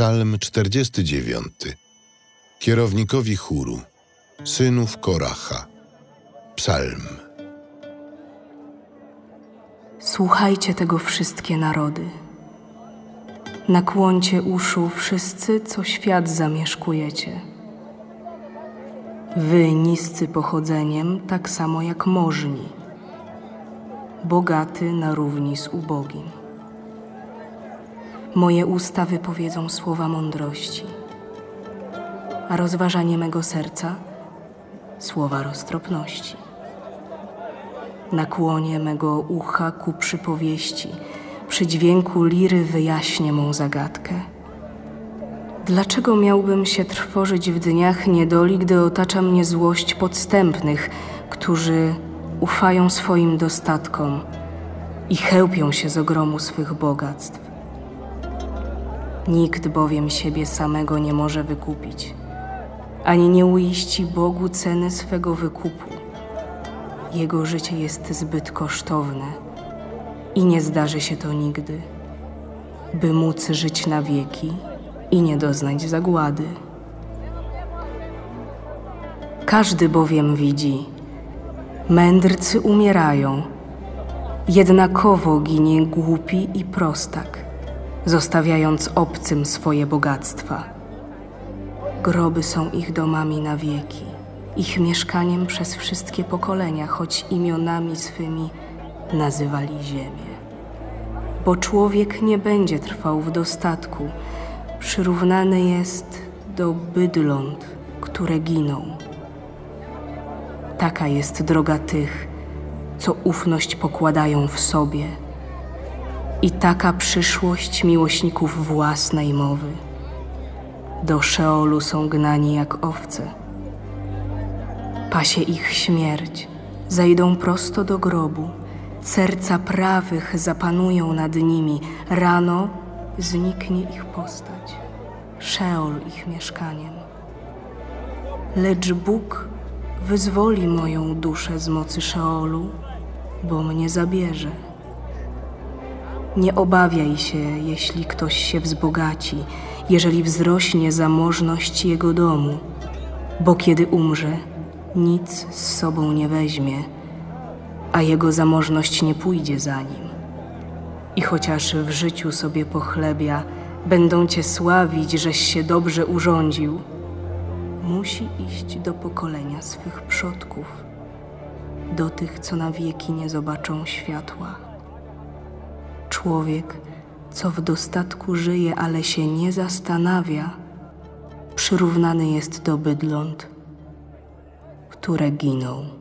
Psalm 49. Kierownikowi chóru, synów Koracha. Psalm. Słuchajcie tego wszystkie narody. Nakłoncie uszu wszyscy, co świat zamieszkujecie. Wy niscy pochodzeniem, tak samo jak możni, bogaty na równi z ubogim. Moje usta wypowiedzą słowa mądrości, a rozważanie mego serca słowa roztropności. Nakłonie mego ucha ku przypowieści, przy dźwięku liry wyjaśnię mą zagadkę. Dlaczego miałbym się trwożyć w dniach niedoli, gdy otacza mnie złość podstępnych, którzy ufają swoim dostatkom i chełpią się z ogromu swych bogactw? Nikt bowiem siebie samego nie może wykupić, ani nie uiści Bogu ceny swego wykupu. Jego życie jest zbyt kosztowne i nie zdarzy się to nigdy, by móc żyć na wieki i nie doznać zagłady. Każdy bowiem widzi, mędrcy umierają, jednakowo ginie głupi i prostak zostawiając obcym swoje bogactwa. Groby są ich domami na wieki, ich mieszkaniem przez wszystkie pokolenia, choć imionami swymi nazywali ziemię. Bo człowiek nie będzie trwał w dostatku, przyrównany jest do bydląt, które giną. Taka jest droga tych, co ufność pokładają w sobie i taka przyszłość miłośników własnej mowy. Do Szeolu są gnani jak owce. Pasie ich śmierć, zajdą prosto do grobu. Serca prawych zapanują nad nimi. Rano zniknie ich postać. Szeol ich mieszkaniem. Lecz Bóg wyzwoli moją duszę z mocy Szeolu, bo mnie zabierze. Nie obawiaj się, jeśli ktoś się wzbogaci, jeżeli wzrośnie zamożność jego domu, bo kiedy umrze, nic z sobą nie weźmie, a jego zamożność nie pójdzie za nim. I chociaż w życiu sobie pochlebia, będą cię sławić, żeś się dobrze urządził, musi iść do pokolenia swych przodków, do tych, co na wieki nie zobaczą światła. Człowiek, co w dostatku żyje, ale się nie zastanawia, przyrównany jest do bydląt, które giną.